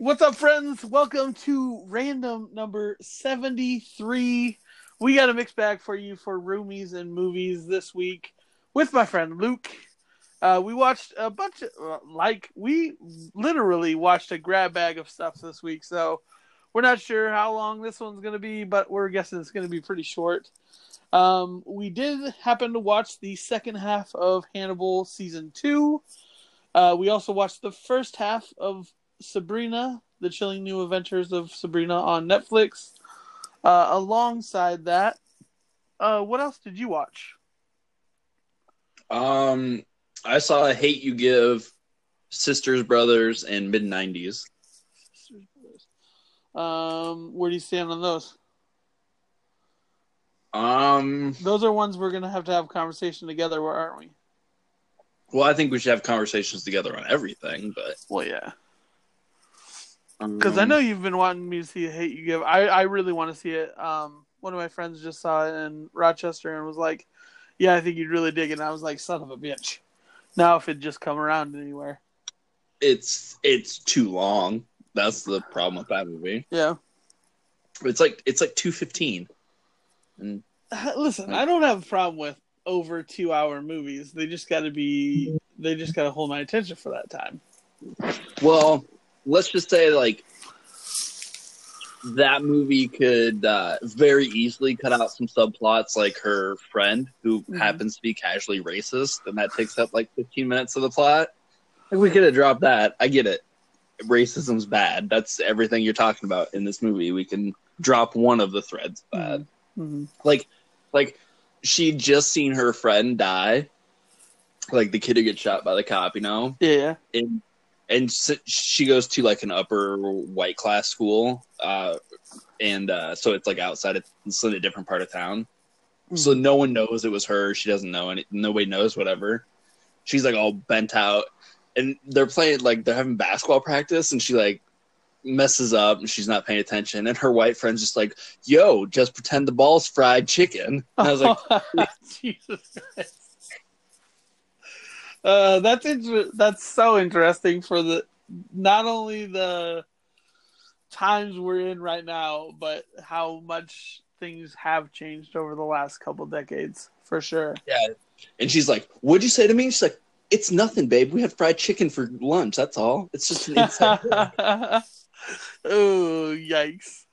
What's up, friends? Welcome to random number 73. We got a mixed bag for you for roomies and movies this week with my friend Luke. Uh, we watched a bunch of, uh, like, we literally watched a grab bag of stuff this week, so we're not sure how long this one's going to be, but we're guessing it's going to be pretty short. Um, we did happen to watch the second half of Hannibal season two. Uh, we also watched the first half of Sabrina, the chilling new adventures of Sabrina on Netflix. Uh, alongside that, uh, what else did you watch? Um, I saw Hate You Give, Sisters, Brothers, and Mid 90s. Um, where do you stand on those? Um, Those are ones we're gonna have to have conversation together, aren't we? well, I think we should have conversations together on everything, but Well, yeah. Um, Because I know you've been wanting me to see Hate You Give. I, I really want to see it. Um, one of my friends just saw it in Rochester and was like, "Yeah, I think you'd really dig it." And I was like, "Son of a bitch!" Now if it just come around anywhere, it's it's too long. That's the problem with that movie. yeah. It's like it's like two fifteen, and Listen, I don't have a problem with over two hour movies. They just got to be. They just got to hold my attention for that time. well, let's just say like that movie could uh, very easily cut out some subplots, like her friend who Mhm. happens to be casually racist, and that takes up like fifteen minutes of the plot. Like we could have dropped that. I get it. Racism's bad. That's everything you're talking about in this movie. We can drop one of the threads bad. hmm like like she'd just seen her friend die like the kid who gets shot by the cop you know Yeah. and and s she goes to like an upper white class school uh and uh so it's like outside of it's in a different part of town. So no one knows it was her. She doesn't know any nobody knows whatever. She's like all bent out and they're playing like they're having basketball practice and she like messes up and she's not paying attention and her white friend's just like yo just pretend the ball's fried chicken. And i was like Jesus. Uh, that's inter- that's so interesting for the not only the times we're in right now, but how much things have changed over the last couple decades, for sure. yeah and she's like what'd you say to me she's like it's nothing babe we had fried chicken for lunch that's all it's just an inside oh, yikes!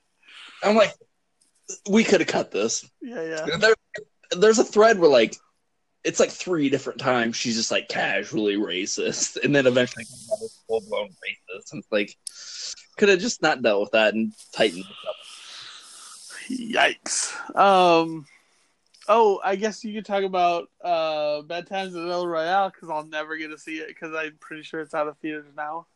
i'm like we could have cut this Yeah, yeah. there, there's a thread where like it's like three different times she's just like casually racist and then eventually full blown racist and it's like could have just not dealt with that and tightened it up Yikes. Um. Oh, I guess you could talk about uh, Bad Times at El Royale because I'll never get to see it because I'm pretty sure it's out of theaters now.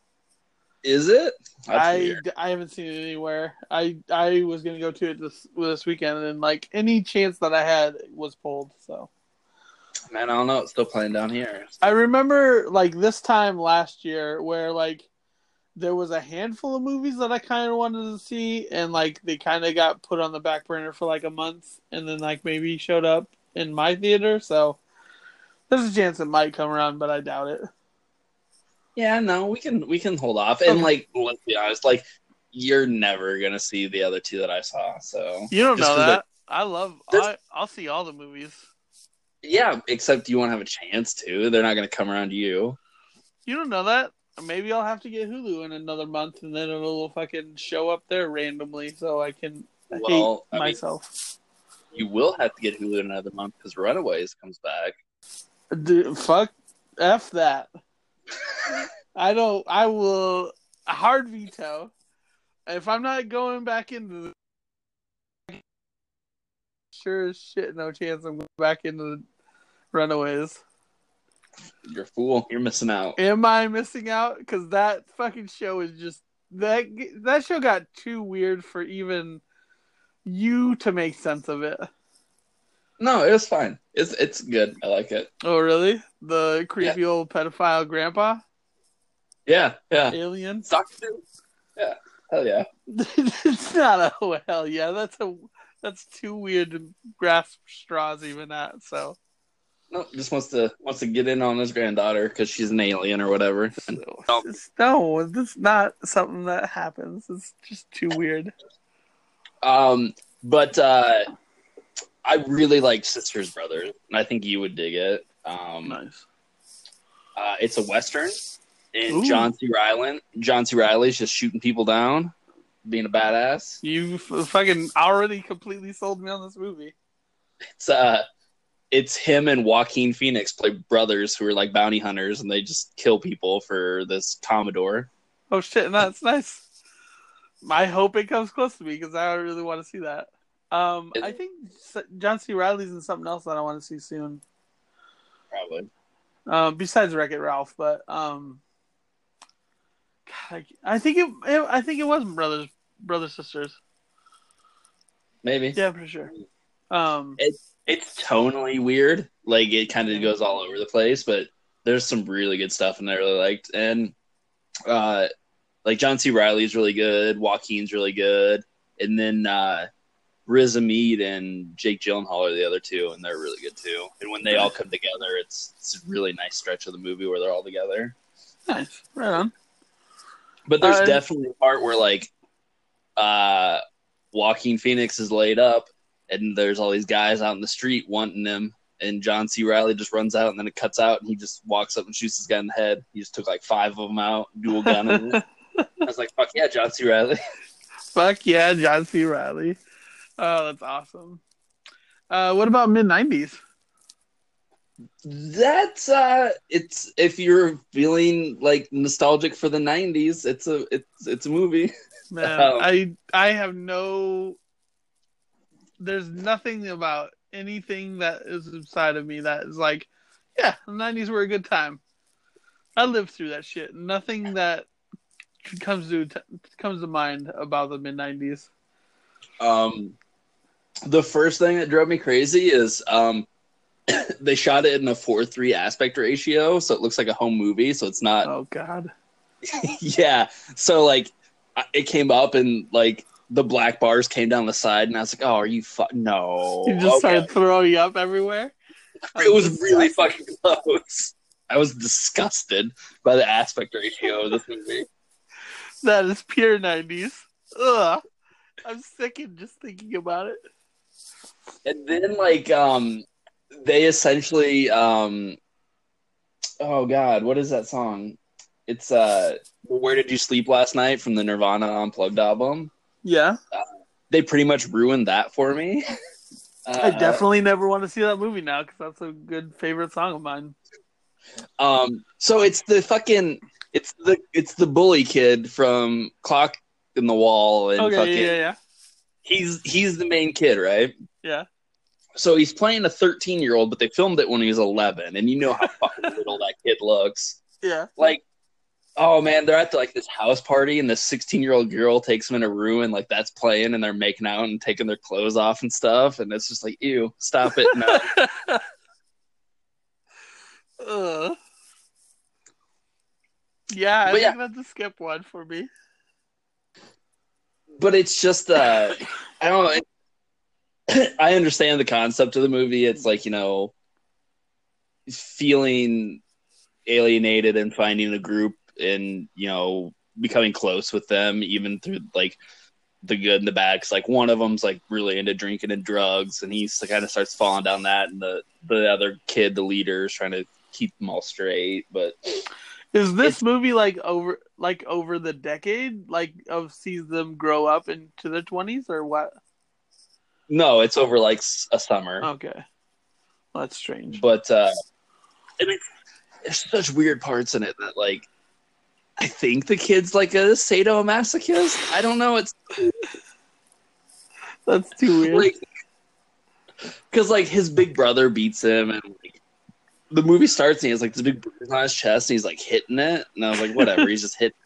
is it That's I, weird. I haven't seen it anywhere. I I was gonna go to it this this weekend and like any chance that I had was pulled. So man i don't know it's still playing down here I remember like this time last year where like there was a handful of movies that I kind of wanted to see and like they kind of got put on the back burner for like a month and then like maybe showed up in my theater. So there's a chance it might come around, but I doubt it. yeah no we can we can hold off and like let's be honest like you're never gonna see the other two that i saw so You don't Just know that. I love. I, I'll see all the movies. Yeah, except you won't have a chance to. They're not going to come around to you. You don't know that. Maybe I'll have to get Hulu in another month, and then it'll fucking show up there randomly, so I can Well, hate I mean, myself. you will have to get Hulu in another month because Runaways comes back. Dude, fuck, f that. I don't. I will hard veto. If I'm not going back into the sure as shit, no chance I'm going back into the Runaways. You're a fool. You're missing out. Am I missing out? Because that fucking show is just that that show got too weird for even you to make sense of it. No, it was fine. It's it's good. I like it. Oh, really? The creepy old pedophile grandpa Yeah, yeah. alien? Doctor Yeah, hell yeah. it's not a hell yeah. That's a that's too weird to grasp straws even at. So No, just wants to wants to get in on his granddaughter because she's an alien or whatever. And, So, it's, no, it's not something that happens. It's just too weird. um, but uh, I really like Sisters Brothers, and I think you would dig it. Um, Nice. uh, it's a western, and Ooh. John C. Reilly, John C. Reilly's just shooting people down, being a badass. You f- fucking already completely sold me on this movie. It's uh, it's him and Joaquin Phoenix play brothers who are like bounty hunters, and they just kill people for this Commodore. Oh shit, that's nice. I hope it comes close to me because I really want to see that. Um, I think John C. Reilly's in something else that I want to see soon. Probably. Um, besides Wreck It Ralph, but um, God, I, I think it, it. I think it was brothers, brothers, sisters. Maybe. Yeah, for sure. Um, It's tonally weird. Like it kind of goes all over the place, but there's some really good stuff in there I really liked. And uh like John C. Reilly's really good, Joaquin's really good, and then uh Riz Ahmed and Jake Gyllenhaal are the other two, and they're really good too. And when they all come together, it's it's a really nice stretch of the movie where they're all together. nice, right on. But there's Uh, definitely a part where like uh Joaquin Phoenix is laid up and there's all these guys out in the street wanting him and John C. Reilly just runs out and then it cuts out and he just walks up and shoots this guy in the head. He just took like five of them out, dual gun. I was like, fuck yeah, John C. Reilly. Fuck yeah, John C. Reilly. Oh, that's awesome. Uh, what about mid nineties? That's uh it's if you're feeling like nostalgic for the nineties, it's a it's it's a movie. Man, Um, I I have no. There's nothing about anything that is inside of me that is like, yeah, the '90s were a good time. I lived through that shit. Nothing that comes to comes to mind about the mid '90s. Um, the first thing that drove me crazy is um, they shot it in a four three aspect ratio, so it looks like a home movie. So it's not. Oh God. yeah. So like, it came up and like the black bars came down the side, and I was like, "Oh, are you fu- no?" You just Okay. started throwing up everywhere. It was really fucking close. I was disgusted by the aspect ratio of this movie. That is pure '90s. Ugh. I'm sickened just thinking about it. And then like um they essentially um oh god, what is that song? It's uh Where Did You Sleep Last Night from the Nirvana Unplugged album. Yeah, They pretty much ruined that for me. Uh, I definitely never want to see that movie now because that's a good favorite song of mine. um so it's the fucking it's the it's the bully kid from Clock in the Wall and Okay, fucking yeah, yeah, he's he's the main kid, right? yeah. So he's playing a 13 year old, but they filmed it when he was 11, and you know how fucking little that kid looks. Yeah. Like, oh man, they're at the, like this house party, and this 16 year old girl takes him in a room, and like that's playing, and they're making out and taking their clothes off and stuff, and it's just like, ew, stop it, no. Ugh. Yeah, I But think that's a skip one for me. but it's just, uh, I don't know. It, I understand the concept of the movie. It's like you know, feeling alienated and finding a group and you know becoming close with them even through like the good and the bad because like one of them's like really into drinking and drugs and he's kind of starts falling down that and the the other kid the leader is trying to keep them all straight but Is this movie like over like over the decade, like of sees them grow up into their twenties or what? no it's over like a summer Okay, well, that's strange. but uh and it, there's such weird parts in it that like I think the kid's like a sadomasochist. I don't know. It's That's too weird. because like his big brother beats him and like the movie starts and he has like this big bruise on his chest and he's like hitting it and I was like whatever he's just hitting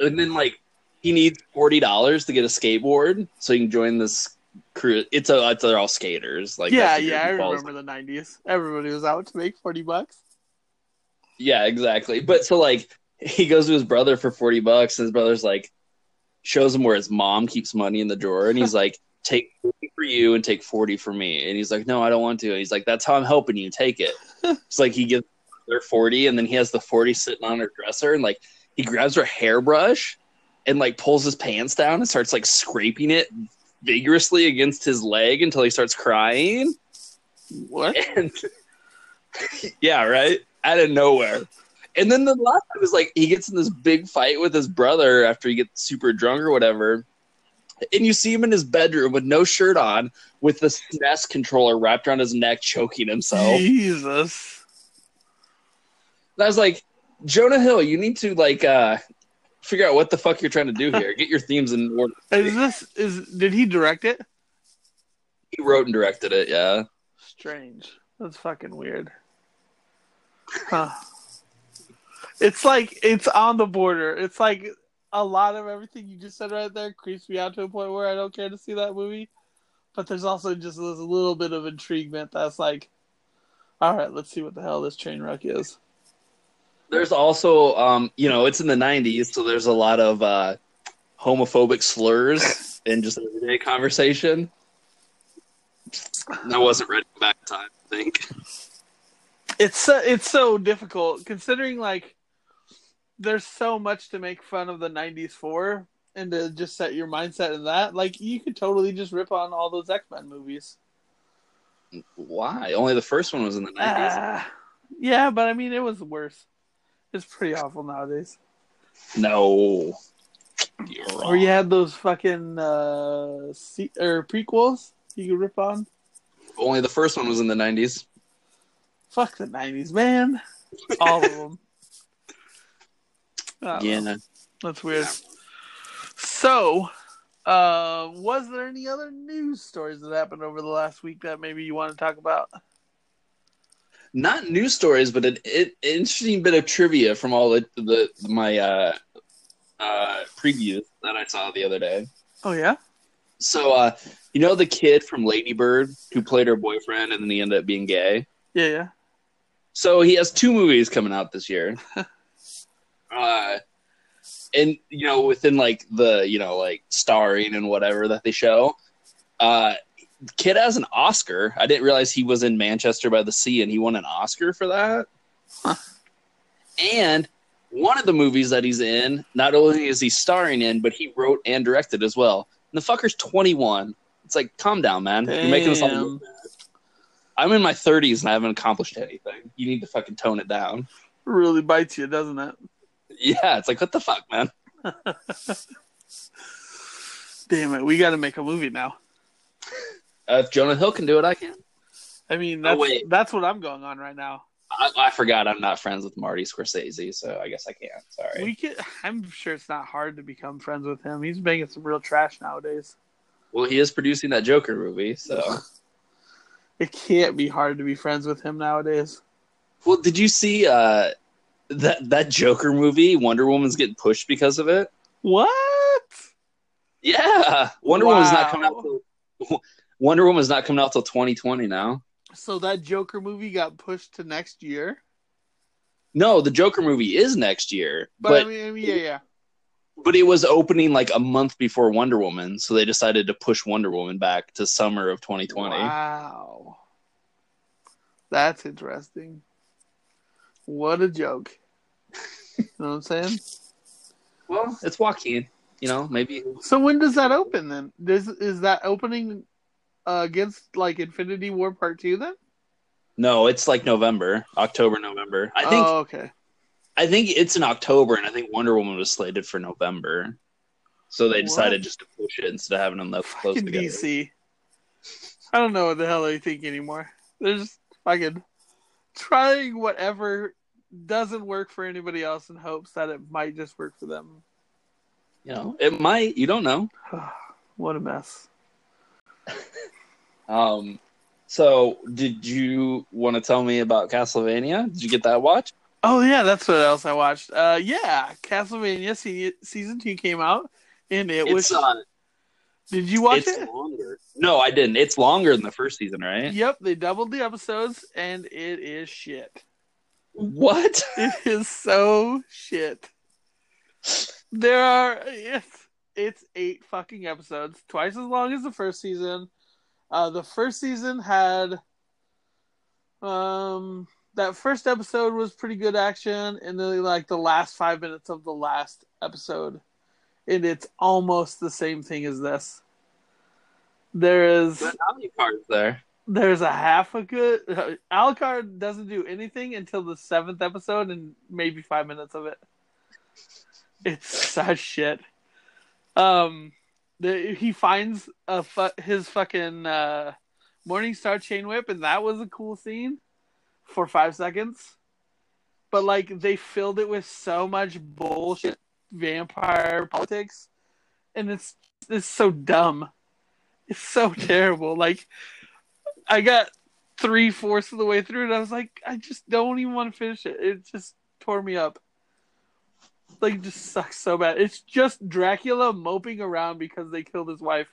and then like he needs forty dollars to get a skateboard so he can join this crew it's a it's they're all skaters like yeah, yeah, I remember the nineties. Everybody was out to make forty bucks. Yeah, exactly. But so like he goes to his brother for forty bucks, and his brother's like shows him where his mom keeps money in the drawer, and he's like, "Take for you and take 40 for me. And he's like, no, I don't want to. And he's like, that's how I'm helping you. Take it. it's like he gives her 40 and then he has the 40 sitting on her dresser and like he grabs her hairbrush and like pulls his pants down and starts like scraping it vigorously against his leg until he starts crying. What? And yeah, right? Out of nowhere. And then the last time is like he gets in this big fight with his brother after he gets super drunk or whatever. And you see him in his bedroom with no shirt on, with the SNES controller wrapped around his neck, choking himself. Jesus. And I was like, Jonah Hill, you need to like uh figure out what the fuck you're trying to do here. Get your themes in order. Is this is did he direct it? He wrote and directed it, yeah. Strange. That's fucking weird. Huh. It's like it's on the border. It's like a lot of everything you just said right there creeps me out to a point where I don't care to see that movie. But there's also just this little bit of intriguement that's like, all right, let's see what the hell this train wreck is. There's also um, you know, it's in the nineties, so there's a lot of uh homophobic slurs in just everyday conversation. That wasn't ready back in time, I think. It's so, it's so difficult considering like there's so much to make fun of the 90s for and to just set your mindset in that like you could totally just rip on all those x-men movies Why? Only the first one was in the nineties. Ah, yeah but i mean it was worse it's pretty awful nowadays no. You're wrong. or you had those fucking uh se- or prequels you could rip on Only the first one was in the nineties. fuck the 90s man all of them I don't know. Yeah. That's weird. So, uh, was there any other news stories that happened over the last week that maybe you want to talk about? Not news stories, but an, an interesting bit of trivia from all the, the my uh, uh, previews that I saw the other day. Oh yeah, So, uh, you know the kid from Lady Bird who played her boyfriend and then he ended up being gay? yeah, yeah. So he has two movies coming out this year. uh, and you know, within like the you know like starring and whatever that they show, uh, kid has an Oscar. I didn't realize he was in Manchester by the Sea, and he won an Oscar for that. Huh. And one of the movies that he's in, not only is he starring in, but he wrote and directed as well. And the fucker's twenty one. It's like, calm down, man. You're making this all Damn. I'm in my 30s and I haven't accomplished anything. You need to fucking tone it down. Really bites you, doesn't it? Yeah, it's like what the fuck, man. Damn it, we got to make a movie now. Uh, if Jonah Hill can do it, I can. I mean, Oh, that's wait. that's what I'm going on right now. I, I forgot I'm not friends with Marty Scorsese, so I guess I can't. Sorry. We could. I'm sure it's not hard to become friends with him. He's making some real trash nowadays. well, he is producing that Joker movie, so. It can't be hard to be friends with him nowadays. Well, did you see uh, that that Joker movie? Wonder Woman's getting pushed because of it. What? Yeah, Wonder Woman's not coming out. Till, Wonder Woman's not coming out till 2020 now. So that Joker movie got pushed to next year. No, the Joker movie is next year, But, but I mean, yeah, yeah. but it was opening like a month before Wonder Woman, so they decided to push Wonder Woman back to summer of 2020. Wow. That's interesting. What a joke. you know what I'm saying? Well, it's Joaquin. You know, maybe So when does that open then? Does is that opening uh, against like Infinity War Part 2 then? no. It's like November, October, November. I think Oh, okay. I think it's in October, and I think Wonder Woman was slated for November. So they decided What? just to push it instead of having them that close Fucking together. DC. I don't know what the hell they think anymore. They're just fucking trying whatever doesn't work for anybody else in hopes that it might just work for them. You know, it might. You don't know. what a mess. Um. So, did you want to tell me about Castlevania? Did you get that watch? Oh yeah, that's what else I watched. Uh, yeah, Castlevania se- season two came out, and it was. It's uh, did you watch it's it? longer. No, I didn't. It's longer than the first season, right? Yep, they doubled the episodes, and it is shit. What? It is so shit. There are it's it's eight fucking episodes, twice as long as the first season, Uh, the first season had um that first episode was pretty good action, and then like the last five minutes of the last episode, and it's almost the same thing as this. There is But Alucard's there. There's a half a good Alucard doesn't do anything until the seventh episode and maybe five minutes of it. It's such shit. Um, the, he finds a fu- his fucking uh, Morningstar chain whip, and that was a cool scene for five seconds. But like they filled it with so much bullshit vampire politics, and it's it's so dumb. It's so terrible. Like I got three fourths of the way through, and I was like, I just don't even want to finish it. It just tore me up. Like, it just sucks so bad. It's just Dracula moping around because they killed his wife.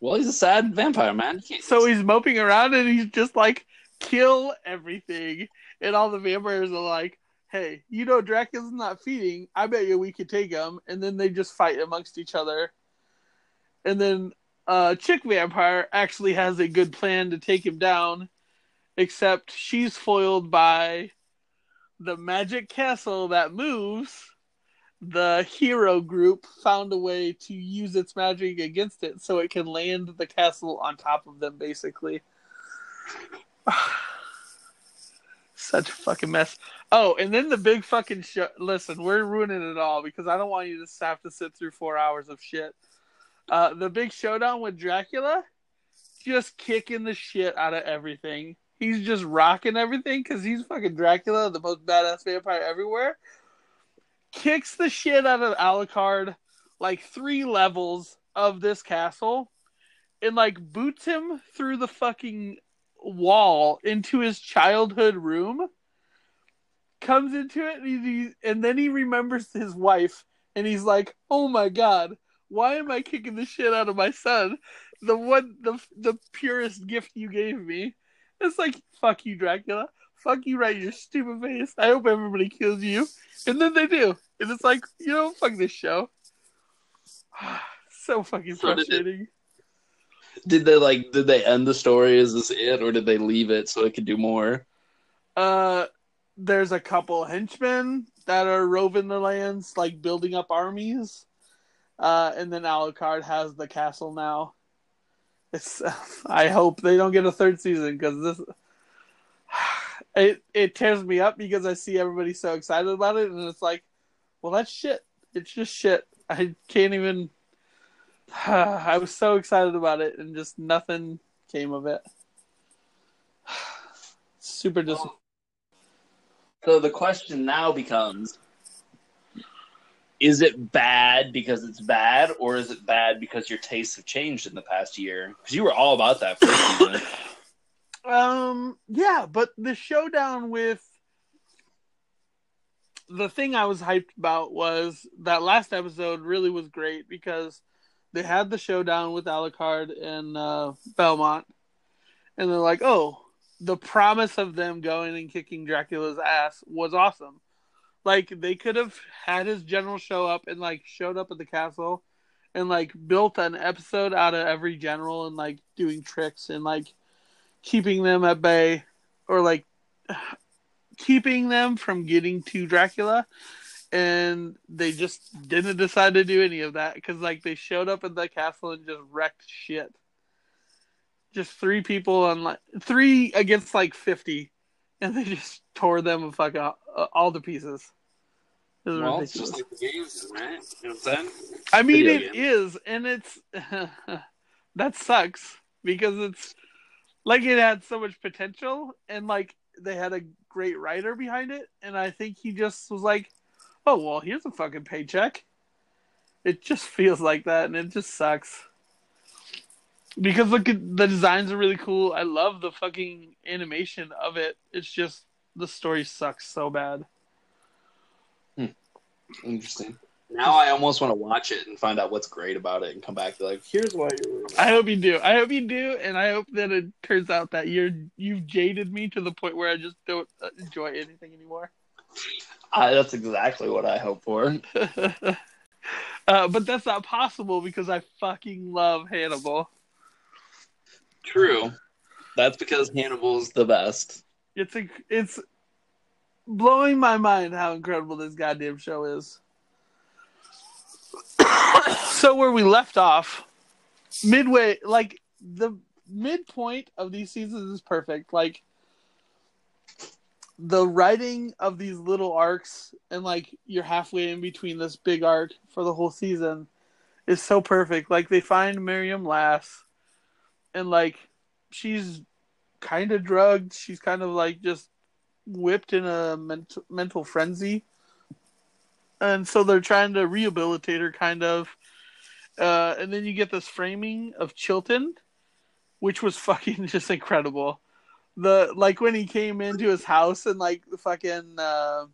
Well, he's a sad vampire, man. He So he's moping around, and he's just like, kill everything. And all the vampires are like, hey, you know Dracula's not feeding. I bet you we could take him. And then they just fight amongst each other. And then uh, Chick Vampire actually has a good plan to take him down, except she's foiled by the magic castle that moves. The hero group found a way to use its magic against it so it can land the castle on top of them, basically. Such a fucking mess. Oh, and then the big fucking show. Listen, we're ruining it all because I don't want you to have to sit through four hours of shit. Uh, the big showdown with Dracula, just kicking the shit out of everything. He's just rocking everything because he's fucking Dracula, the most badass vampire everywhere. Kicks the shit out of Alucard, like three levels of this castle, and like boots him through the fucking wall into his childhood room. Comes into it, and, he, and then he remembers his wife, and he's like, "Oh my god, why am I kicking the shit out of my son? The one, the the purest gift you gave me." It's like, "Fuck you, Dracula. Fuck you, right? in Your stupid face. I hope everybody kills you." And then they do, and it's like, you know, fuck this show. so fucking So did frustrating. Did they like? Did they end the story? Is this it, or did they leave it so it could do more? Uh, there's a couple henchmen that are roving the lands, like building up armies. Uh, and then Alucard has the castle now. It's. I hope they don't get a third season because this. It it tears me up because I see everybody so excited about it, and it's like, well, that's shit. It's just shit. I can't even. I was so excited about it, and just nothing came of it. Super disappointing. So the question now becomes: Is it bad because it's bad, or is it bad because your tastes have changed in the past year? Because you were all about that first. Um, yeah, but the showdown with the thing I was hyped about was that last episode really was great because they had the showdown with Alucard and uh, Belmont, and they're like, "Oh, the promise of them going and kicking Dracula's ass was awesome." Like they could have had his general show up and like showed up at the castle and like built an episode out of every general and like doing tricks and like keeping them at bay or like keeping them from getting to Dracula. And they just didn't decide to do any of that because like they showed up at the castle and just wrecked shit. Just three people on like three against like 50 and they just tore them fuck all, all to pieces well, it's just like the games, right? You know what I'm saying? I mean, video it is, and it's that sucks because it's like it had so much potential, and like they had a great writer behind it, and I think he just was like, "Oh well, here's a fucking paycheck." It just feels like that, and it just sucks. Because look at the designs are really cool. I love the fucking animation of it. It's just the story sucks so bad. Interesting. Now I almost want to watch it and find out what's great about it and come back to like, here's why you're. I hope you do. I hope you do, and I hope that it turns out that you're you've jaded me to the point where I just don't uh, enjoy anything anymore. I, that's exactly what I hope for. uh, but that's not possible because I fucking love Hannibal. True. That's because Hannibal's the best. It's a, it's blowing my mind how incredible this goddamn show is. so where we left off, midway, like the midpoint of these seasons is perfect. Like the writing of these little arcs and like you're halfway in between this big arc for the whole season is so perfect. Like they find Miriam Lass and like she's kind of drugged. She's kind of like just whipped in a mental mental frenzy. And so they're trying to rehabilitate her kind of. Uh, and then you get this framing of Chilton, which was fucking just incredible the like when he came into his house and like the fucking uh,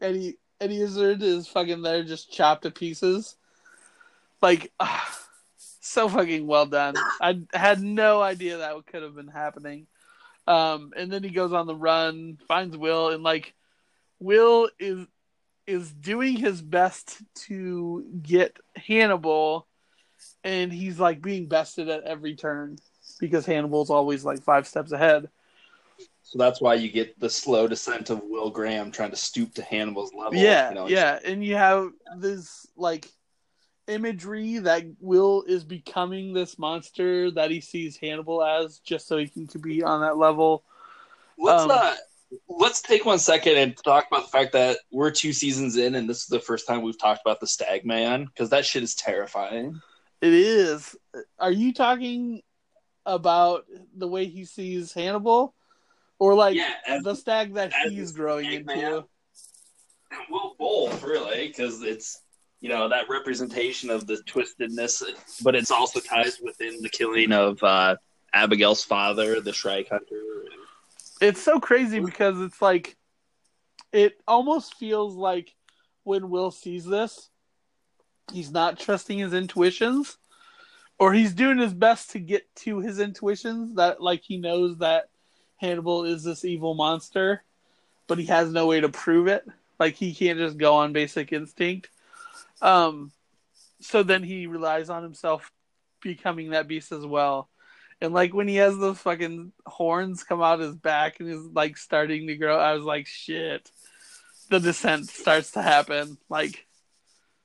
Eddie Eddie Izzard is fucking there just chopped to pieces. Like uh, so fucking well done. I had no idea that could have been happening. Um, and then he goes on the run, finds Will, and like Will is is doing his best to get Hannibal, and he's like being bested at every turn because Hannibal's always like five steps ahead. So that's why you get the slow descent of Will Graham trying to stoop to Hannibal's level. Yeah, you know, yeah, and you have this like imagery that Will is becoming this monster that he sees Hannibal as, just so he can be on that level. Let's Um, uh, let's take one second and talk about the fact that we're two seasons in, and this is the first time we've talked about the Stag Man because that shit is terrifying. It is. Are you talking about the way he sees Hannibal, or like Yeah, as- the stag that he's growing into? man. Will both really because it's you know that representation of the twistedness, but it's also ties within the killing of uh, Abigail's father, the Shrike Hunter. It's so crazy because it's like it almost feels like when Will sees this, he's not trusting his intuitions or he's doing his best to get to his intuitions that like he knows that Hannibal is this evil monster, but he has no way to prove it. Like he can't just go on basic instinct. Um so then he relies on himself becoming that beast as well. And like when he has those fucking horns come out his back and is like starting to grow, I was like, shit. The descent starts to happen. Like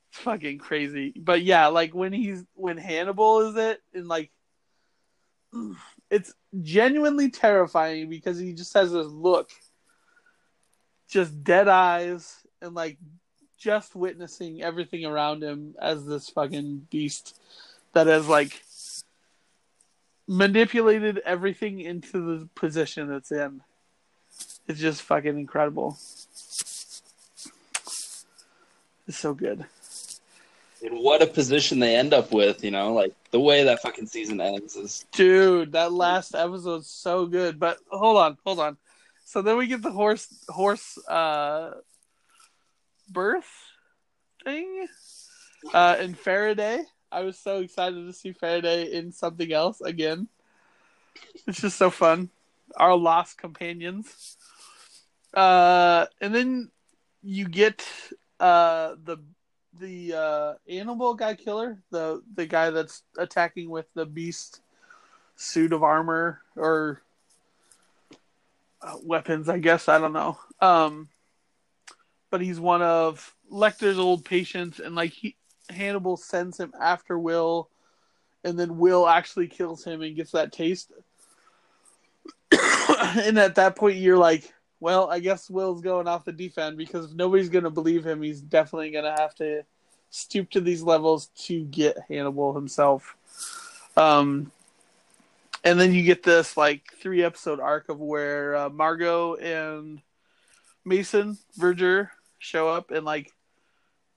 it's fucking crazy. But yeah, like when he's when Hannibal is it and like it's genuinely terrifying because he just has this look just dead eyes and like just witnessing everything around him as this fucking beast that has like manipulated everything into the position it's in. It's just fucking incredible. It's so good. And what a position they end up with, you know, like the way that fucking season ends is Dude, that last episode's so good. But hold on, hold on. So then we get the horse horse uh birth thing. Uh in Faraday. I was so excited to see Faraday in something else again. It's just so fun. Our lost companions. Uh and then you get uh the the uh animal guy killer, the the guy that's attacking with the beast suit of armor or uh, weapons, I guess. I don't know. Um, but he's one of Lecter's old patients, and like he, Hannibal sends him after Will, and then Will actually kills him and gets that taste. and at that point, you're like, well, I guess Will's going off the end because if nobody's going to believe him, he's definitely going to have to stoop to these levels to get Hannibal himself. Um, and then you get this like three episode arc of where uh, Margot and Mason Verger show up and like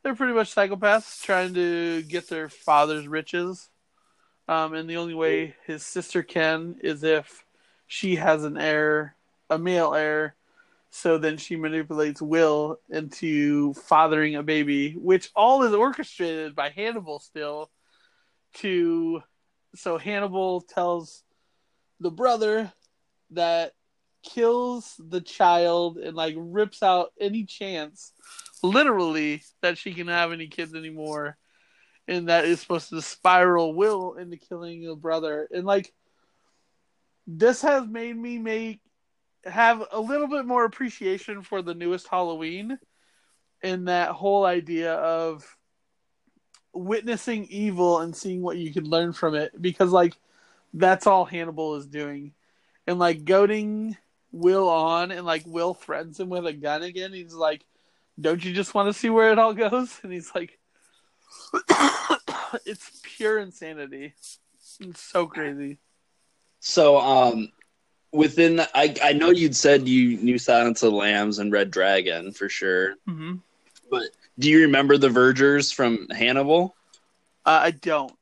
they're pretty much psychopaths trying to get their father's riches. Um, and the only way his sister can is if she has an heir, a male heir. So then she manipulates Will into fathering a baby, which all is orchestrated by Hannibal still. To so Hannibal tells the brother that kills the child and like rips out any chance literally that she can have any kids anymore. And that is supposed to spiral will into killing a brother. And like this has made me make have a little bit more appreciation for the newest Halloween and that whole idea of witnessing evil and seeing what you can learn from it. Because like that's all Hannibal is doing. And like goading Will on and like Will threatens him with a gun again. He's like, Don't you just want to see where it all goes? And he's like It's pure insanity. It's so crazy. So um within the, I I know you'd said you knew Silence of the Lambs and Red Dragon for sure. Mm-hmm. But do you remember the Vergers from Hannibal? Uh, I don't.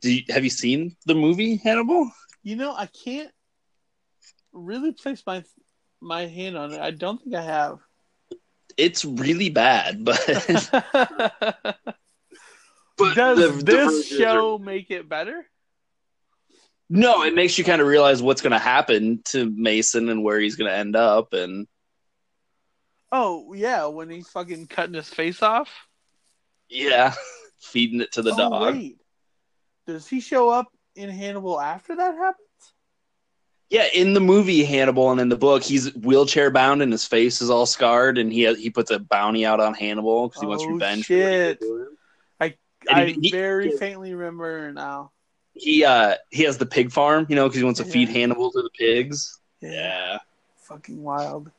Do you, have you seen the movie Hannibal? You know, I can't really place my my hand on it. I don't think I have. It's really bad, but but Does the- the this Vergers show are- make it better? no, it makes you kind of realize what's going to happen to Mason and where he's going to end up, and Oh yeah, when he's fucking cutting his face off. yeah, feeding it to the oh, dog. Wait, does he show up in Hannibal after that happens? Yeah, in the movie Hannibal and in the book, he's wheelchair bound and his face is all scarred, and he he puts a bounty out on Hannibal because he wants Oh, revenge. for shit. did to him. I And he- he- very faintly remember now. He uh he has the pig farm, you know, because he wants to feed Hannibal to the pigs. Yeah. Yeah, fucking wild.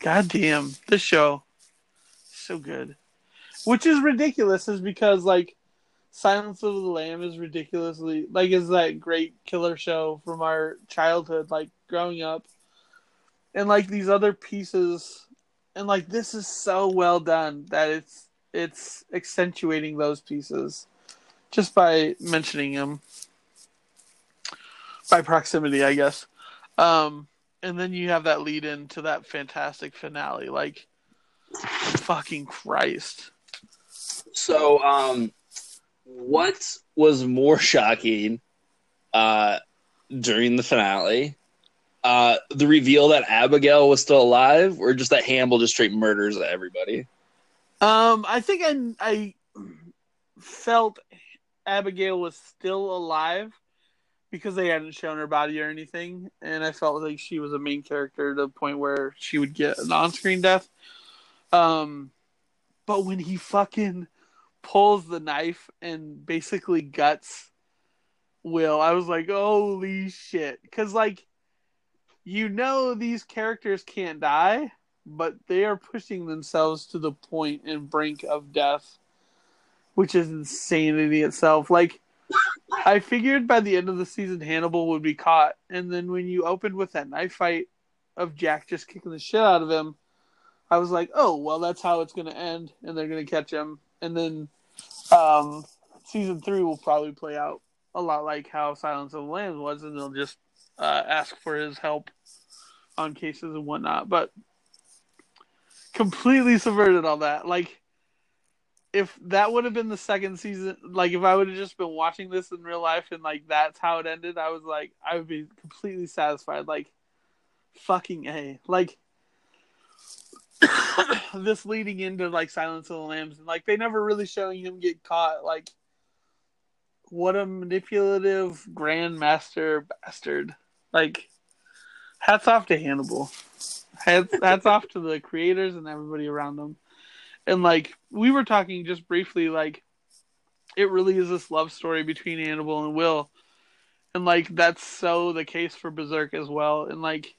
God damn, this show so good. Which is ridiculous, is because like Silence of the Lamb is ridiculously like is that great killer show from our childhood, like growing up, and like these other pieces, and like this is so well done that it's it's accentuating those pieces just by mentioning them by proximity, I guess. Um, and then you have that lead in to that fantastic finale. Like, fucking Christ. So, um, what was more shocking uh, during the finale? Uh, the reveal that Abigail was still alive, or just that Hannibal just straight murders everybody? Um, I think I I felt Abigail was still alive because they hadn't shown her body or anything, and I felt like she was a main character to the point where she would get an on-screen death. Um, but when he fucking pulls the knife and basically guts Will, I was like, holy shit, because like you know these characters can't die but they are pushing themselves to the point and brink of death, which is insanity itself. Like, I figured by the end of the season, Hannibal would be caught, and then when you opened with that knife fight of Jack just kicking the shit out of him, I was like, oh, well, that's how it's going to end, and they're going to catch him. And then um, season three will probably play out a lot like how Silence of the Lambs was, and they'll just uh, ask for his help on cases and whatnot. But completely subverted all that. Like, if that would have been the second season, like if I would have just been watching this in real life and like that's how it ended, I was like, I would be completely satisfied. Like, fucking a. Like, this leading into like Silence of the Lambs, and like they never really showing him get caught. Like, what a manipulative grandmaster bastard. Like, hats off to Hannibal hats, hats off to the creators and everybody around them. And like we were talking just briefly, like it really is this love story between Hannibal and Will, and like that's so the case for Berserk as well. And like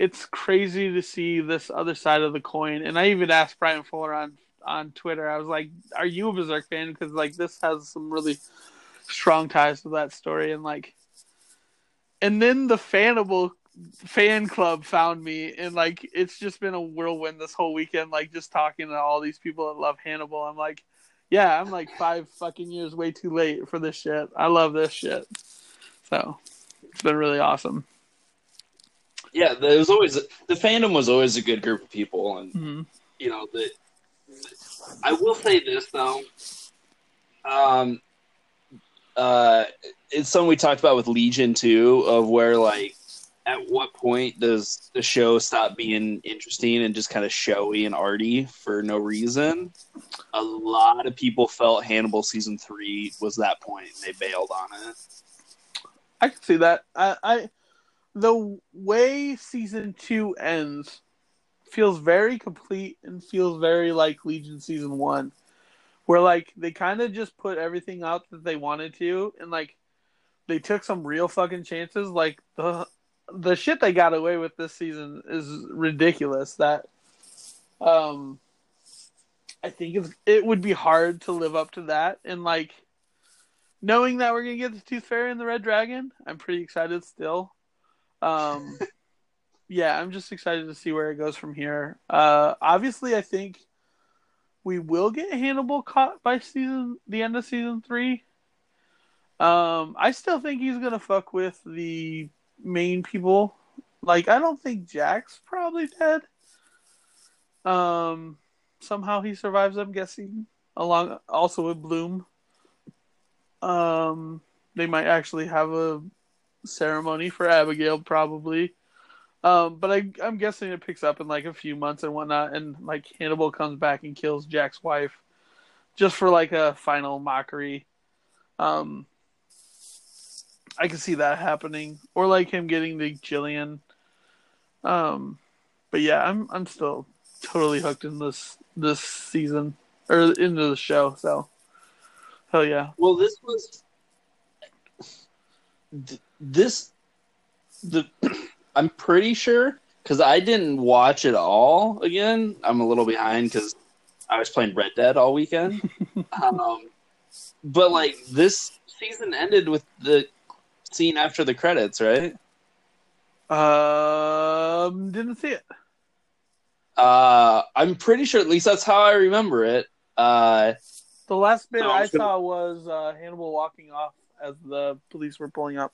it's crazy to see this other side of the coin. And I even asked Bryan Fuller on on Twitter. I was like, "Are you a Berserk fan?" Because like this has some really strong ties to that story, and like, and then the Fannibal fan club found me and like it's just been a whirlwind this whole weekend like just talking to all these people that love hannibal i'm like yeah i'm like five fucking years way too late for this shit i love this shit so it's been really awesome Yeah, there was always the fandom was always a good group of people, and mm-hmm. you know the. I will say this though, um, uh, it's something we talked about with Legion too, of where like, at what point does the show stop being interesting and just kind of showy and arty for no reason? A lot of people felt Hannibal season three was that point. and They bailed on it. I can see that. I, I the way season two ends feels very complete and feels very like Legion season one, where like they kind of just put everything out that they wanted to, and like they took some real fucking chances. Like the the shit they got away with this season is ridiculous. That um, I think it's, it would be hard to live up to that, and like knowing that we're gonna get the Tooth Fairy and the Red Dragon, I'm pretty excited still. Um, yeah, I'm just excited to see where it goes from here. Uh, obviously, I think we will get Hannibal caught by season the end of season three. Um, I still think he's gonna fuck with the main people. Like, I don't think Jack's probably dead. Um, somehow he survives. I'm guessing along also with Bloom. Um, they might actually have a ceremony for Abigail, probably. Um, but I, I'm guessing it picks up in like a few months and whatnot, and like Hannibal comes back and kills Jack's wife, just for like a final mockery. Um, I can see that happening, or like him getting the Gillian. Um, but yeah, I'm I'm still totally hooked in this this season or into the show. So, hell yeah. Well, this was this the I'm pretty sure because I didn't watch it all again. I'm a little behind because I was playing Red Dead all weekend. um, but like this season ended with the scene after the credits, right? Um, didn't see it. Uh, I'm pretty sure. At least that's how I remember it. Uh, the last bit I gonna... saw was uh, Hannibal walking off as the police were pulling up.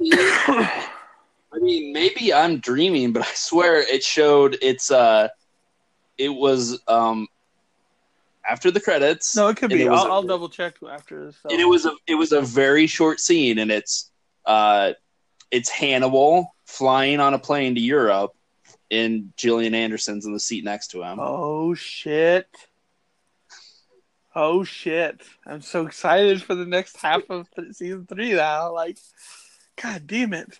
I mean, maybe I'm dreaming, but I swear it showed it's uh, it was um, after the credits. No, it could be. It I'll, a, I'll, double check after this. So. And it was a it was a very short scene, and it's uh, it's Hannibal flying on a plane to Europe, and Gillian Anderson's in the seat next to him. Oh shit! Oh shit! I'm so excited for the next half of th- season three now. Like, god damn it!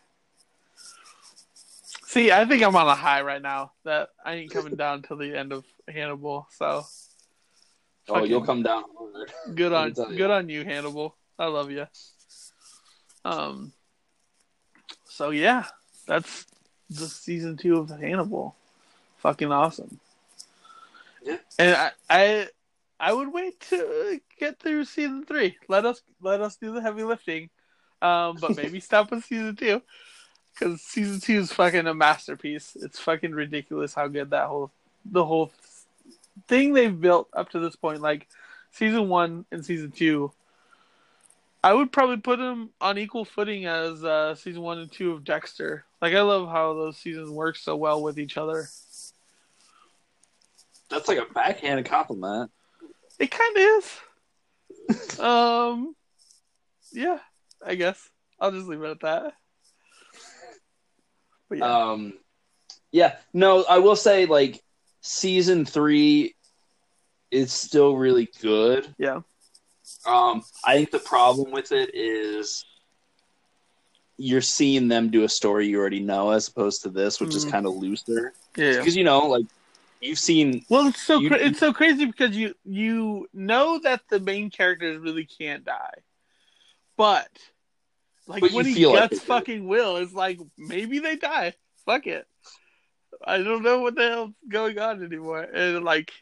See, I think I'm on a high right now. That I ain't coming down till the end of Hannibal. So Oh, you'll come down Good on good on you, Hannibal. I love you. Um. So yeah, that's the season two of Hannibal. Fucking awesome. Yeah. And I, I, I would wait to get through season three. Let us let us do the heavy lifting. Um, but maybe stop with season two because season two is fucking a masterpiece. It's fucking ridiculous how good that whole the whole thing they've built up to this point, like season one and season two, I would probably put them on equal footing as uh, season one and two of Dexter. Like I love how those seasons work so well with each other. That's like a backhanded compliment. It kind of is. um, yeah, I guess I'll just leave it at that. But yeah. Um, yeah, no, I will say like season three is still really good. Yeah. Um, I think the problem with it is you're seeing them do a story you already know as opposed to this, which mm. is kind of looser. Yeah. Because you know, like you've seen. Well, it's so you, cra- it's so crazy because you you know that the main characters really can't die, but like but when he gets like fucking Will, it's like maybe they die. Fuck it. I don't know what the hell's going on anymore. And like,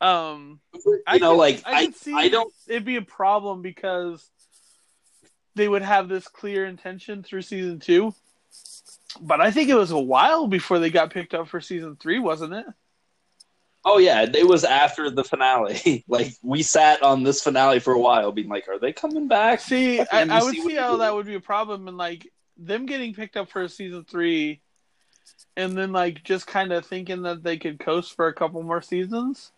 um, you I know, can, like I, I, see I don't. It'd be a problem because they would have this clear intention through season two, but I think it was a while before they got picked up for season three, wasn't it? Oh yeah, it was after the finale. like we sat on this finale for a while, being like, "Are they coming back?" See, I, I would see how that would be a problem, and like them getting picked up for a season three and then like just kind of thinking that they could coast for a couple more seasons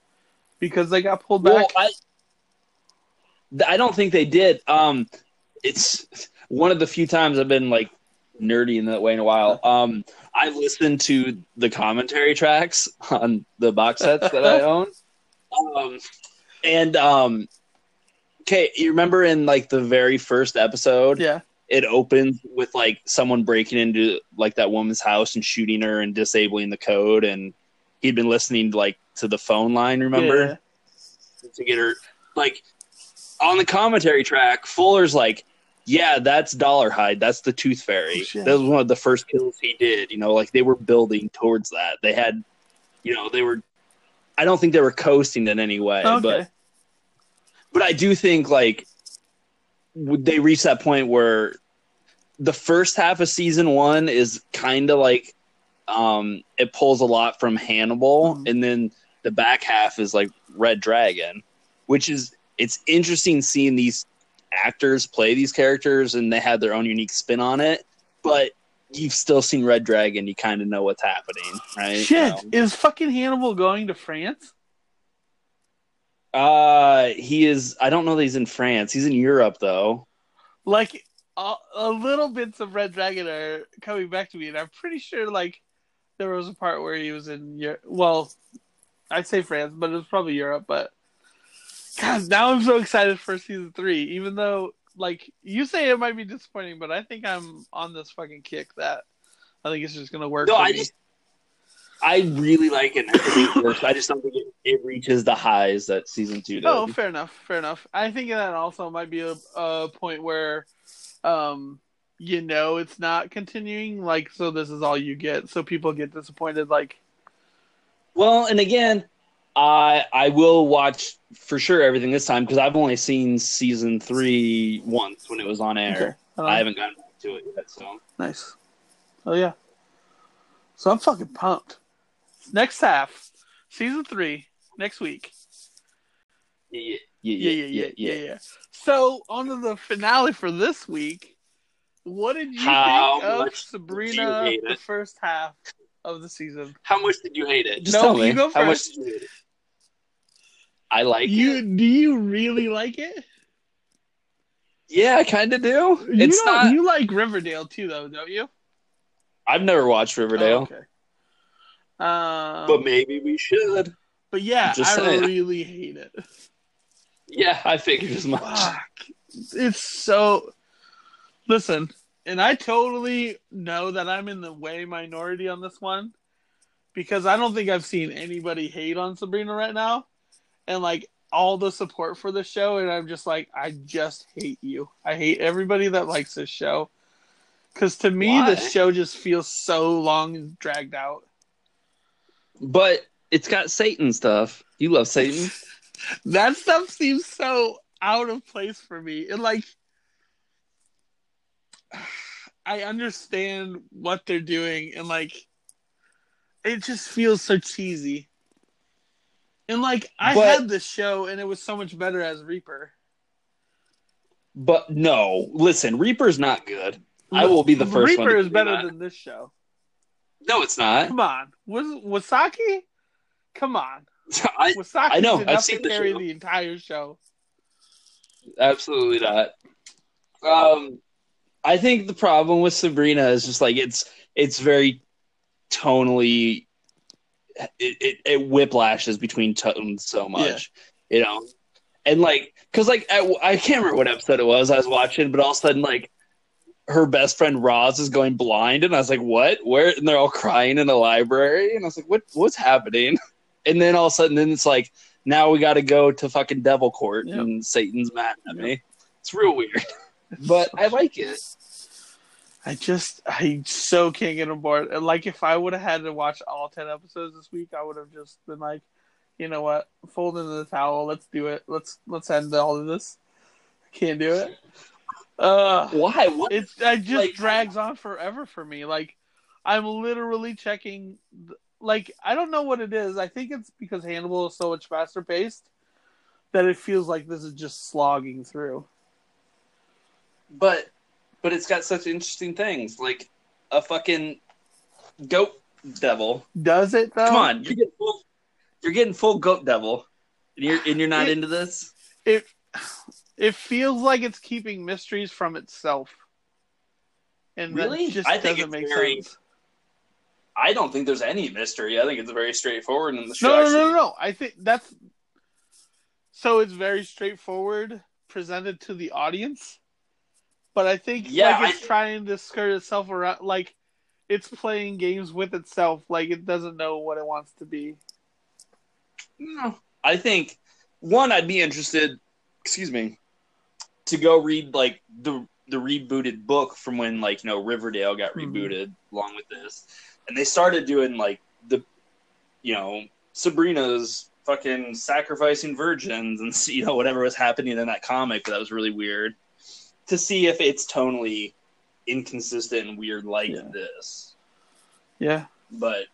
because they got pulled back. Well, I, I don't think they did. Um, it's one of the few times I've been like nerdy in that way in a while. Um, I listened to the commentary tracks on the box sets that I own. Um, and um, okay, you remember in like the very first episode, yeah, it opens with like someone breaking into like that woman's house and shooting her and disabling the code, and he'd been listening like to the phone line. Remember to get her like on the commentary track. Fuller's like, "Yeah, that's Dolarhyde. That's the Tooth Fairy. Oh, that was one of the first kills he did. You know, like they were building towards that. They had, you know, they were. I don't think they were coasting in any way, Okay. but but I do think like would they reach that point where the first half of season one is kind of like um it pulls a lot from Hannibal, Mhm. and then the back half is like Red Dragon, which is it's interesting seeing these actors play these characters and they have their own unique spin on it, but you've still seen Red Dragon, you kind of know what's happening, right? You know? is fucking Hannibal going to France? Uh, he is. I don't know that he's in France. He's in Europe though. Like a, a little bits of Red Dragon are coming back to me, and I'm pretty sure like there was a part where he was in Europe. Well, I'd say France, but it was probably Europe. But God, now I'm so excited for season three, even though like you say it might be disappointing, but I think I'm on this fucking kick that I think it's just gonna work. No, I me. just I really like it. I think it works. I just don't think it, it reaches the highs that season two did. Oh, fair enough. Fair enough. I think that also might be a, a point where, um, you know, it's not continuing. Like, so this is all you get. So people get disappointed. Like, Well, and again, I I will watch for sure everything this time because I've only seen season three once when it was on air. I don't I haven't gotten back to it yet. So nice. Oh yeah. So I'm fucking pumped. Next half, season three, next week. yeah, Yeah, yeah, yeah, yeah, yeah. So on to the finale for this week. What did you How think of much did you Sabrina the first half of the season? How much did you hate it? Just No, tell me. you go How much did you hate it? I like You it. do you really like it? Yeah, I kind of do. You It's not. You like Riverdale too, though, don't you? I've never watched Riverdale, Oh, okay. Um, but maybe we should. but yeah, I saying. really hate it. Yeah, I figured as much. Fuck, it's so. Listen, and I totally know that I'm in the way minority on this one because I don't think I've seen anybody hate on Sabrina right now, and like all the support for the show, and I'm just like, I just hate you. I hate everybody that likes this show. Because to me, the show just feels so long and dragged out. But it's got Satan stuff. You love Satan. that stuff seems so out of place for me. And like I understand what they're doing and like it just feels so cheesy. And like I But- had this show and it was so much better as Reaper. But no, listen, Reaper's not good. I will be the first Reaper one is better that. than this show. No, it's not. Come on. Was Wysocki? Come on. I Wysocki I know, I've to seen the carry show. the entire show. absolutely not. Um, I think the problem with Sabrina is just like it's it's very tonally. It it, it whiplashes between tones so much, you know, and like because like at, I can't remember what episode it was I was watching, but all of a sudden like her best friend Roz is going blind, and I was like, "What? Where?" And they're all crying in the library, and I was like, "What? What's happening?" And then all of a sudden, then it's like, now we got to go to fucking Devil Court, Yep. and Satan's mad at Yep. me. It's real weird, but I like it. I just I so can't get on board. Like if I would have had to watch all ten episodes this week, I would have just been like, you know what, fold into the towel. Let's do it. Let's let's end all of this. I can't do it. Uh Why? What? it it just Like- drags on forever for me. Like I'm literally checking. Like I don't know what it is. I think it's because Hannibal is so much faster paced that it feels like this is just slogging through. But but it's got such interesting things, like a fucking goat devil. Does it though? Come on, you're getting full. You're getting full goat devil, and you're and you're not It- into this. it it feels like it's keeping mysteries from itself. And Really? that just I think doesn't make very- sense. I don't think there's any mystery. I think it's very straightforward in the show. No, no, no, no, no. I think that's so it's very straightforward presented to the audience, but I think Yeah, like it's I- trying to skirt itself around, like it's playing games with itself, like it doesn't know what it wants to be. No. I think one, I'd be interested. Excuse me, to go read like the the rebooted book from when like you know Riverdale got Mhm. rebooted along with this, and they started doing like the, you know, Sabrina's fucking sacrificing virgins and you know whatever was happening in that comic that was really weird. To see if it's tonally inconsistent and weird like Yeah. this, Yeah, but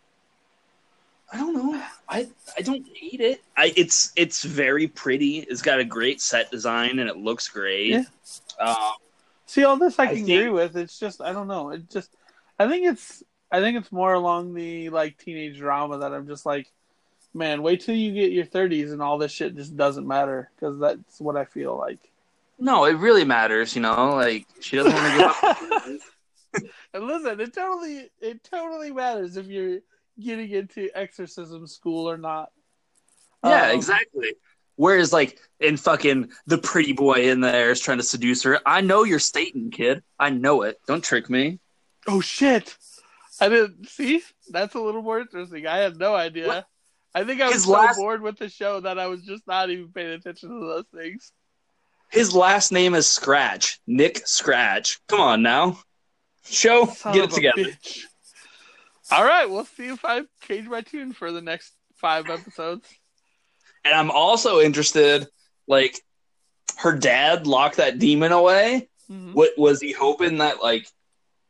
I don't know. I I don't hate it. I it's it's very pretty. It's got a great set design and it looks great. Yeah. Um, see all this I I can think- agree with. It's just I don't know. It just I think it's I think it's more along the like teenage drama that I'm just like, man, wait till you get your 30s and all this shit just doesn't matter because that's what I feel like. No, it really matters. You know, like she doesn't want to give up. And listen, it totally it totally matters if you're getting into exorcism school or not. yeah, Um, exactly. Whereas, like in fucking the pretty boy in there is trying to seduce her. I know you're Satan, kid. I know it. Don't trick me. Oh shit! I didn't see. That's a little more interesting. I had no idea. What? I think I was His so last- bored with the show that I was just not even paying attention to those things. His last name is Scratch. Nick Scratch. Come on now. Show, Son get it together. bitch. All right, we'll see if I change my tune for the next five episodes. And I'm also interested, like, her dad locked that demon away. Mhm. What was he hoping that like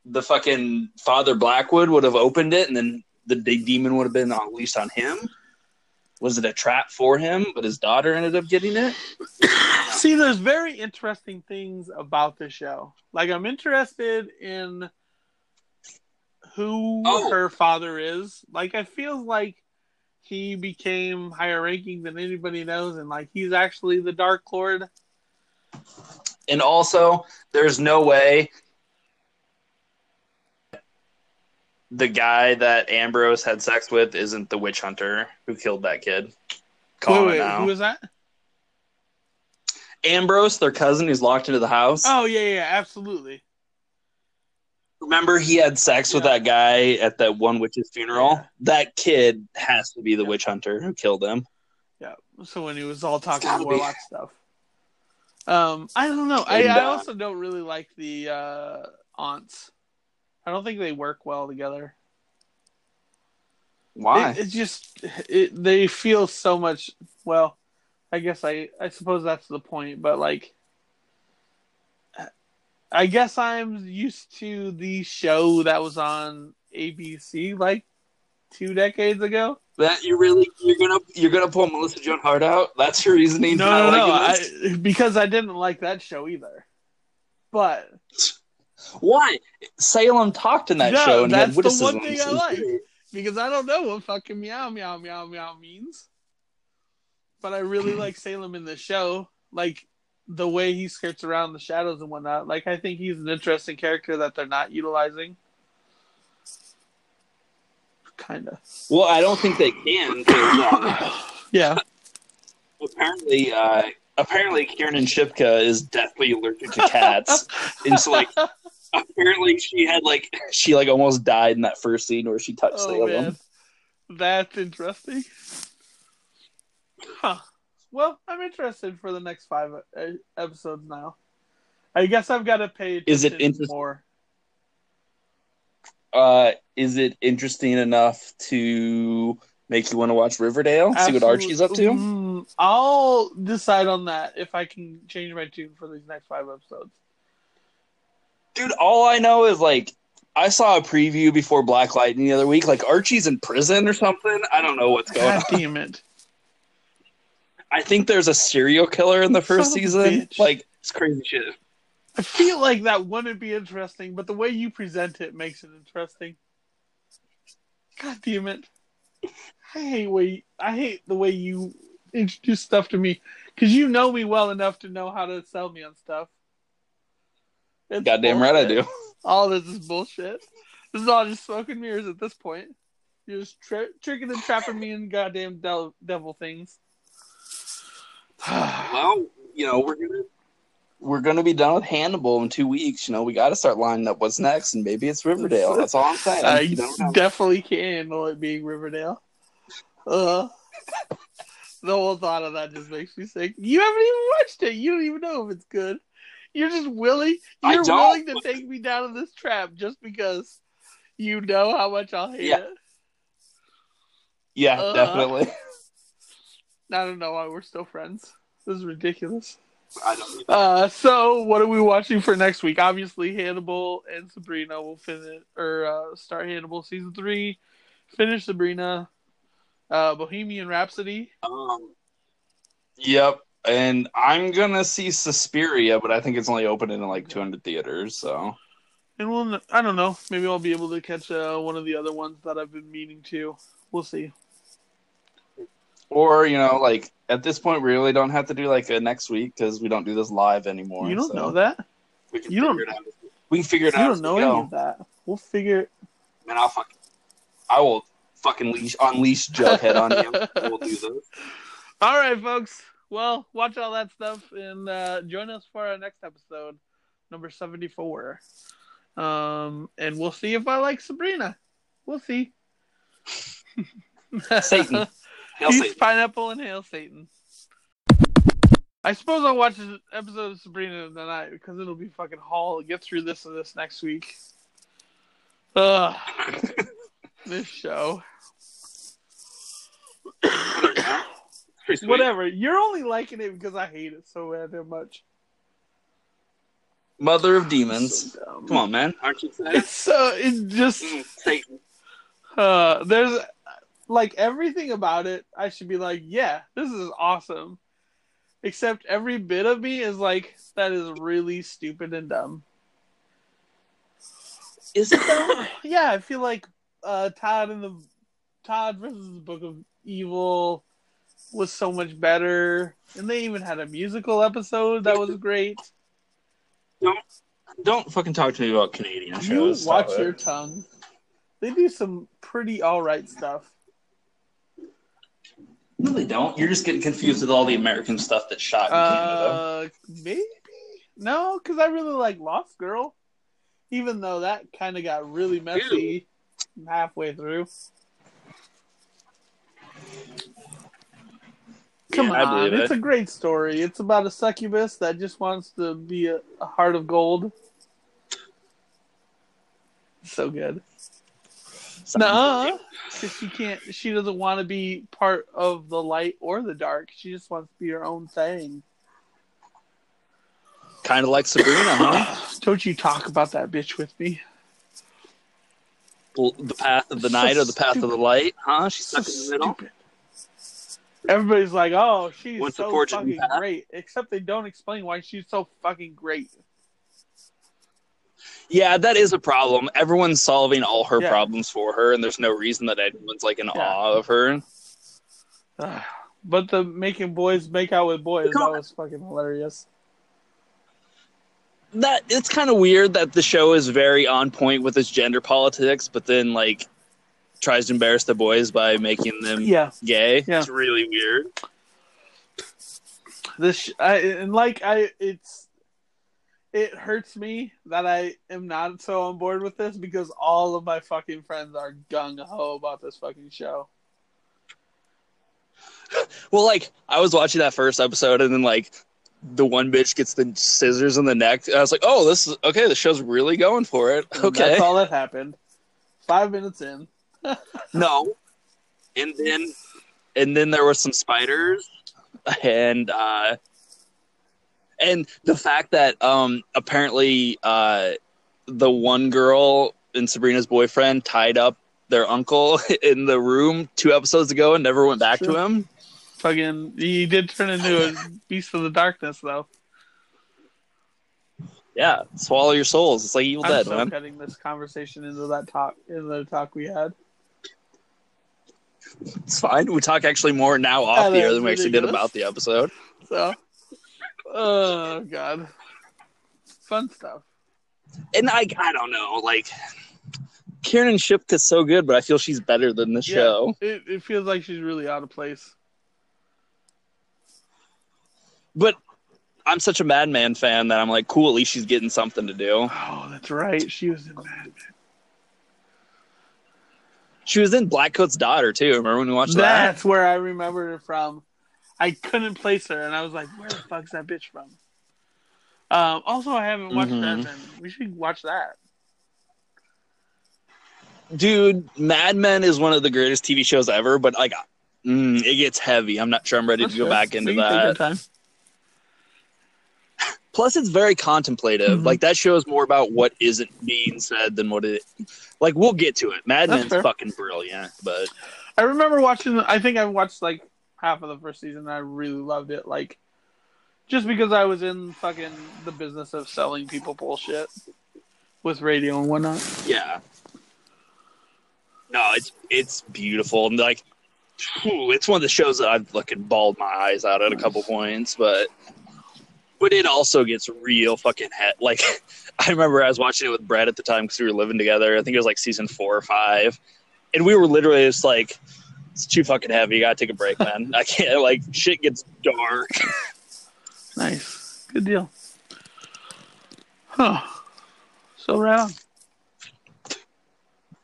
the fucking Father Blackwood would have opened it and then the big demon would have been unleashed on him? Was it a trap for him, but his daughter ended up getting it? See, there's very interesting things about the show. Like, I'm interested in who Oh. her father is. Like, I feel like he became higher ranking than anybody knows, and like he's actually the Dark Lord. And also, there's no way the guy that Ambrose had sex with isn't the witch hunter who killed that kid. Calling wait, wait, now. who is that? Ambrose, their cousin, who's locked into the house. Oh yeah, yeah, absolutely. Remember, he had sex with that guy at that one witch's funeral. Yeah. That kid has to be the Yeah. witch hunter who killed him. Yeah. So when he was all talking gotta be. warlock stuff. Um, I don't know. I, And, I uh, also don't really like the uh, aunts. I don't think they work well together. Why? It, it's just it, they feel so much. Well, I guess I I suppose that's the point. But like, I guess I'm used to the show that was on ABC like two decades ago. that you really you're gonna you're gonna pull Melissa Joan Hart out? That's your reasoning? No, no, no. I, because I didn't like that show either. But Why? Salem talked in that Yeah, show and that's the one thing I like. because I don't know what fucking meow meow meow meow means. But I really like Salem in the show. Like the way he skirts around the shadows and whatnot. Like I think he's an interesting character that they're not utilizing. Kinda. Well, I don't think they can. uh, Yeah. apparently, uh, apparently, Kiernan Shipka is deathly allergic to cats, and so like apparently she had like she like almost died in that first scene where she touched Oh Salem. man. That's interesting. Huh. Well, I'm interested for the next five uh, episodes now. I guess I've got to pay attention Is it interest- more. Uh, is it interesting enough to make you want to watch Riverdale? See what Archie's up to? Mm, I'll decide on that if I can change my tune for these next five episodes. Dude, all I know is like I saw a preview before Black Lightning the other week. Like Archie's in prison or something. I don't know what's going God on. damn it! I think there's a serial killer in the first Son season. Like it's crazy shit. I feel like that wouldn't be interesting, but the way you present it makes it interesting. God damn it! I hate way I hate the way you introduce stuff to me because you know me well enough to know how to sell me on stuff. It's Goddamn right I do. All this is bullshit. This is all just smoke and mirrors at this point. You're just tri- tricking and trapping me in goddamn del- devil things. Well, you know, we're gonna we're gonna be done with Hannibal in two weeks. You know, we got to start lining up what's next, and maybe it's Riverdale. That's all I'm saying. I You know. definitely can handle it being Riverdale. Uh, the whole thought of that just makes me sick. You haven't even watched it. You don't even know if it's good. You're just willing. You're willing to take me down in this trap just because you know how much I'll hate Yeah. it. yeah, Uh. definitely. I don't know why we're still friends. This is ridiculous. I don't. Uh, so what are we watching for next week? Obviously, Hannibal and Sabrina will finish or uh, start Hannibal season three, finish Sabrina, uh, Bohemian Rhapsody. Um, yep, and I'm gonna see Suspiria, but I think it's only opening in like 200 theaters. So And we'll, I don't know, maybe I'll be able to catch uh, one of the other ones that I've been meaning to. We'll see. Or you know, like at this point, we really don't have to do like a next week because we don't do this live anymore. you don't so know that. We can You don't- figure it out. We can figure it You out. You don't know we any go. of that. We'll figure. Man, I'll fucking, I will fucking leash unleash Jughead on you. We'll do this. All right, folks. Well, watch all that stuff and uh, join us for our next episode, number seventy-four. Um, and we'll see if I like Sabrina. We'll see. Satan. Hail Peace, Satan. pineapple, and hail Satan. I suppose I'll watch an episode of Sabrina tonight because it'll be fucking haul. Get through this and this next week. Ugh, this show. Pretty sweet. Whatever. You're only liking it because I hate it so damn much. Mother of demons. So. Come on, man. Aren't you excited? It's so it just Mm, Satan. uh there's like everything about it I should be like, yeah, this is awesome. Except every bit of me is like that is really stupid and dumb. Is it though? yeah, I feel like uh Todd in the Todd versus the Book of Evil was so much better. And they even had a musical episode that was great. Don't don't fucking talk to me about Canadian You shows. watch Stop it. your tongue. They do some pretty alright stuff. No, they don't. You're just getting confused with all the American stuff that's shot in Canada. Uh, maybe no, because I really like Lost Girl, even though that kind of got really messy halfway through. Come Yeah, on, it's it. a great story. It's about a succubus that just wants to be a, a heart of gold. So good. No, she can't. She doesn't want to be part of the light or the dark. She just wants to be her own thing. Kind of like Sabrina, huh? Don't you talk about that bitch with me. Well, the path of the So night or the path of the light, huh? She's So stuck in the middle. stupid. Everybody's like, "Oh, she's What's so fucking path? great," except they don't explain why she's so fucking great. Yeah, that is a problem. Everyone's solving all her Yeah. problems for her, and there's no reason that anyone's like in Yeah. awe of her. But the making boys make out with boys that was fucking hilarious. That it's kind of weird that the show is very on point with its gender politics, but then like tries to embarrass the boys by making them Yeah, gay. Yeah. It's really weird. this I, and like I, it's it hurts me that I am not so on board with this because all of my fucking friends are gung ho about this fucking show. Well, like I was watching that first episode, and then like the one bitch gets the scissors in the neck. And I was like, "Oh, this is okay. The show's really going for it." And Okay, that's all that happened. Five minutes in. No, and then and then there were some spiders, and uh, and the fact that um apparently uh the one girl and Sabrina's boyfriend tied up their uncle in the room two episodes ago and never went back to him. Fucking, he did turn into a beast of the darkness, though. Yeah, swallow your souls. It's like Evil I'm Dead, so man. cutting this conversation into that talk, into the talk we had. It's fine. We talk actually more now off the air than we actually did about the episode. So, oh god, fun stuff. And I, I don't know, like Kiernan Shipka's so good, but I feel she's better than the Yeah. show. It, it feels like she's really out of place. But I'm such a Mad Men fan that I'm like, cool. At least she's getting something to do. Oh, that's right. She was in Mad Men. She was in Blackcoat's Daughter too. Remember when we watched that? That's where I remembered her from. I couldn't place her, and I was like, "Where the fuck's that bitch from?" Um, also, I haven't watched Mhm. Mad Men. We should watch that. Dude, Mad Men is one of the greatest TV shows ever, but like, mm, it gets heavy. I'm not sure I'm ready That's to go fair. back into We can take our that. Plus, it's very contemplative. Mhm. Like that show is more about what isn't being said than what it. Like we'll get to it. Mad That's Men's fair. fucking brilliant, but I remember watching. I think I watched like half of the first season. And I really loved it. Like, just because I was in fucking the business of selling people bullshit with radio and whatnot. yeah. No, it's it's beautiful and like, whew, it's one of the shows that I've fucking bawled my eyes out at a couple points, but but it also gets real fucking he- like. I remember I was watching it with Brad at the time because we were living together. I think it was like season four or five, and we were literally just like, "It's too fucking heavy. You gotta take a break, man. I can't." Like shit gets dark. Nice, good deal. Huh. So right on.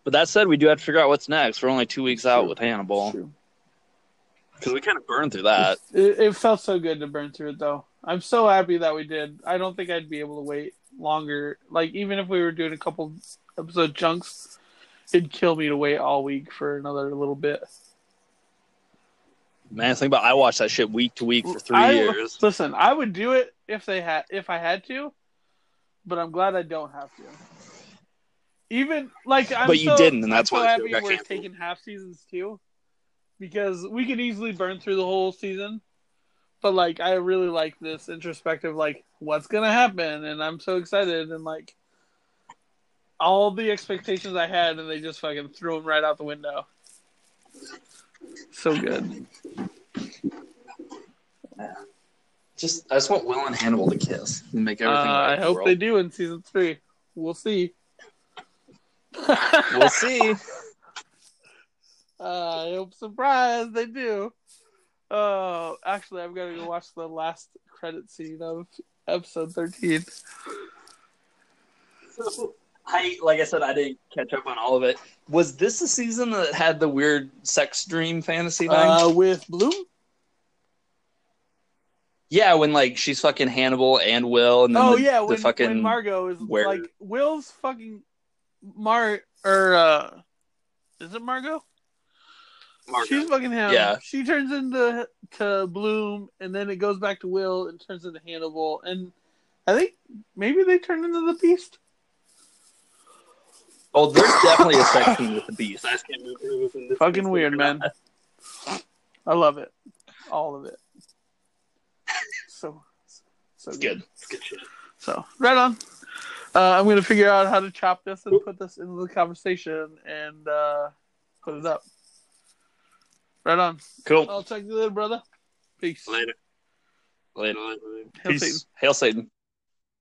But that said, we do have to figure out what's next. We're only two weeks out True. with Hannibal because we kind of burned through that. It, it felt so good to burn through it, though. I'm so happy that we did. I don't think I'd be able to wait longer. Like, even if we were doing a couple episode chunks, it'd kill me to wait all week for another little bit. Man, think about I watched that shit week to week for three I- years. Listen, I would do it if they had, if I had to, but I'm glad I don't have to. Even like, I'm But you so- didn't, and that's I'm why happy we're taking half seasons too, because we could easily burn through the whole season. But like, I really like this introspective, like, what's gonna happen, and I'm so excited, and like, all the expectations I had, and they just fucking threw them right out the window. So good. Just I just want Will and Hannibal to kiss and make Uh, everything. right I hope world. they do in season three. We'll see. We'll see. Uh, I hope surprise they do. Oh, actually, I'm gonna go watch the last credit scene of episode 13. So, I like I said, I didn't catch up on all of it. Was this the season that had the weird sex dream fantasy thing? Uh, with Bloom. yeah, when like she's fucking Hannibal and Will, and then Oh the, yeah, the when, fucking when Margot is where- like Will's fucking Mar or uh, is it Margot? Margot. She's fucking him. Yeah. She turns into to Bloom, and then it goes back to Will and turns into Hannibal, and I think maybe they turn into the Beast. Oh, there's definitely a sex scene with the beast. I just can't remember if it was in this Fucking weird, man. I love it, all of it. So, so It's good. It's good shit. So right on. Uh, I'm gonna figure out how to chop this and put this into the conversation and uh, put it up. Right on. Cool. I'll talk to you later, brother. Peace. Later. Later. later, later. Hail Peace. Satan. Hail Satan.